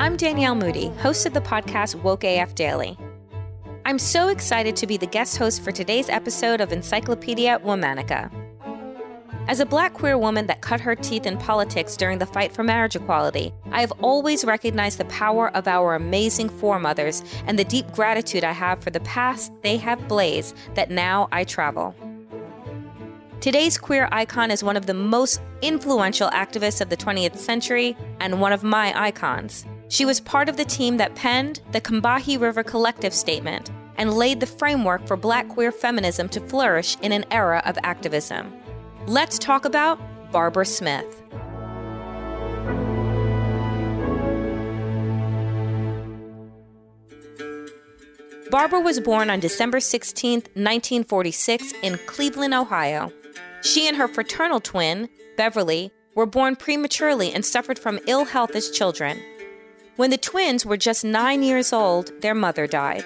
I'm Danielle Moody, host of the podcast Woke AF Daily. I'm so excited to be the guest host for today's episode of Encyclopedia Womannica. As a black queer woman that cut her teeth in politics during the fight for marriage equality, I have always recognized the power of our amazing foremothers and the deep gratitude I have for the paths they have blazed that now I travel. Today's queer icon is one of the most influential activists of the 20th century and one of my icons. She was part of the team that penned the Combahee River Collective Statement and laid the framework for black queer feminism to flourish in an era of activism. Let's talk about Barbara Smith. Barbara was born on December 16, 1946, in Cleveland, Ohio. She and her fraternal twin, Beverly, were born prematurely and suffered from ill health as children. When the twins were just nine years old, their mother died.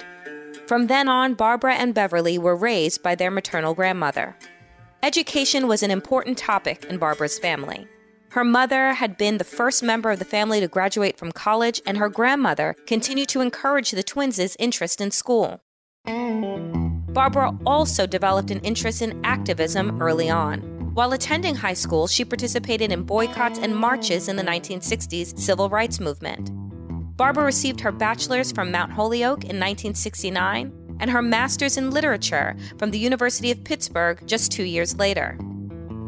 From then on, Barbara and Beverly were raised by their maternal grandmother. Education was an important topic in Barbara's family. Her mother had been the first member of the family to graduate from college, and her grandmother continued to encourage the twins' interest in school. Barbara also developed an interest in activism early on. While attending high school, she participated in boycotts and marches in the 1960s civil rights movement. Barbara received her bachelor's from Mount Holyoke in 1969 and her master's in literature from the University of Pittsburgh just two years later.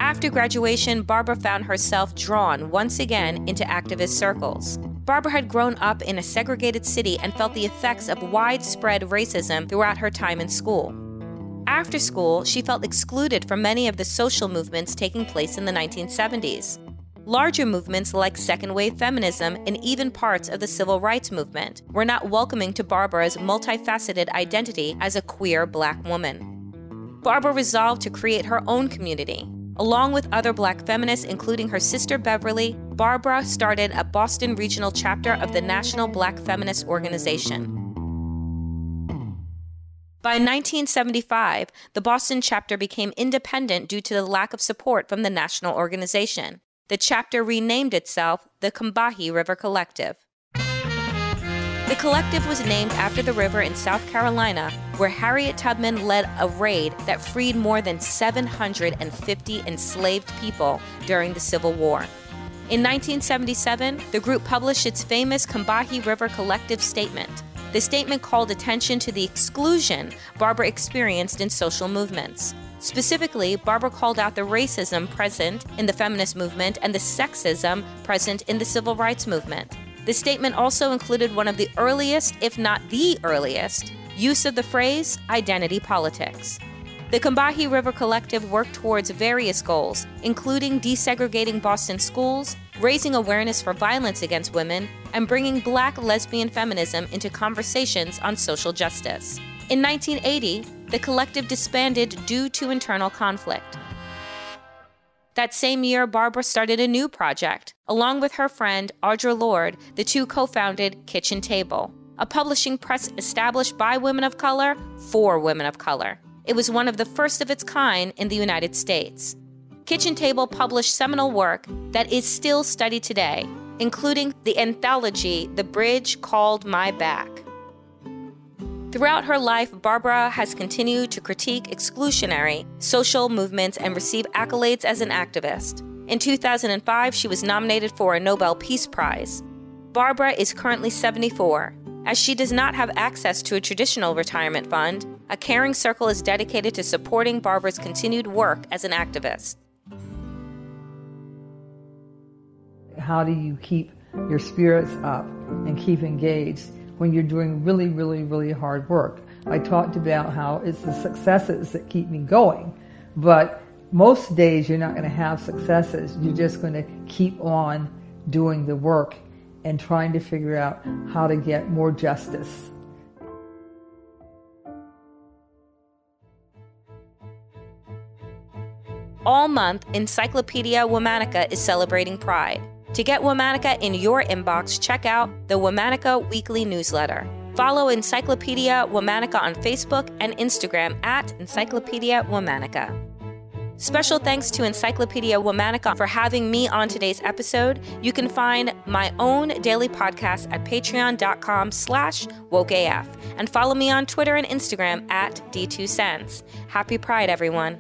After graduation, Barbara found herself drawn once again into activist circles. Barbara had grown up in a segregated city and felt the effects of widespread racism throughout her time in school. After school, she felt excluded from many of the social movements taking place in the 1970s. Larger movements like second wave feminism and even parts of the civil rights movement were not welcoming to Barbara's multifaceted identity as a queer black woman. Barbara resolved to create her own community. Along with other black feminists, including her sister Beverly, Barbara started a Boston regional chapter of the National Black Feminist Organization. By 1975, the Boston chapter became independent due to the lack of support from the national organization the chapter renamed itself the Combahee River Collective. The collective was named after the river in South Carolina, where Harriet Tubman led a raid that freed more than 750 enslaved people during the Civil War. In 1977, the group published its famous Combahee River Collective Statement. The statement called attention to the exclusion Barbara experienced in social movements. Specifically, Barbara called out the racism present in the feminist movement and the sexism present in the civil rights movement. The statement also included one of the earliest, if not the earliest, use of the phrase identity politics. The Combahee River Collective worked towards various goals, including desegregating Boston schools, raising awareness for violence against women, and bringing black lesbian feminism into conversations on social justice. In 1980, the collective disbanded due to internal conflict. That same year, Barbara started a new project. Along with her friend, Audre Lorde, the two co founded Kitchen Table, a publishing press established by women of color for women of color. It was one of the first of its kind in the United States. Kitchen Table published seminal work that is still studied today, including the anthology The Bridge Called My Back. Throughout her life, Barbara has continued to critique exclusionary social movements and receive accolades as an activist. In 2005, she was nominated for a Nobel Peace Prize. Barbara is currently 74. As she does not have access to a traditional retirement fund, a caring circle is dedicated to supporting Barbara's continued work as an activist. How do you keep your spirits up and keep engaged? When you're doing really, really, really hard work. I talked about how it's the successes that keep me going, but most days you're not going to have successes. You're just going to keep on doing the work and trying to figure out how to get more justice. All month, Encyclopedia Womannica is celebrating Pride. To get Womannica in your inbox, check out the Womannica Weekly Newsletter. Follow Encyclopedia Womannica on Facebook and Instagram at Encyclopedia Womannica. Special thanks to Encyclopedia Womannica for having me on today's episode. You can find my own daily podcast at patreon.com slash wokeaf and follow me on Twitter and Instagram at DeeTwoCents. Happy Pride, everyone.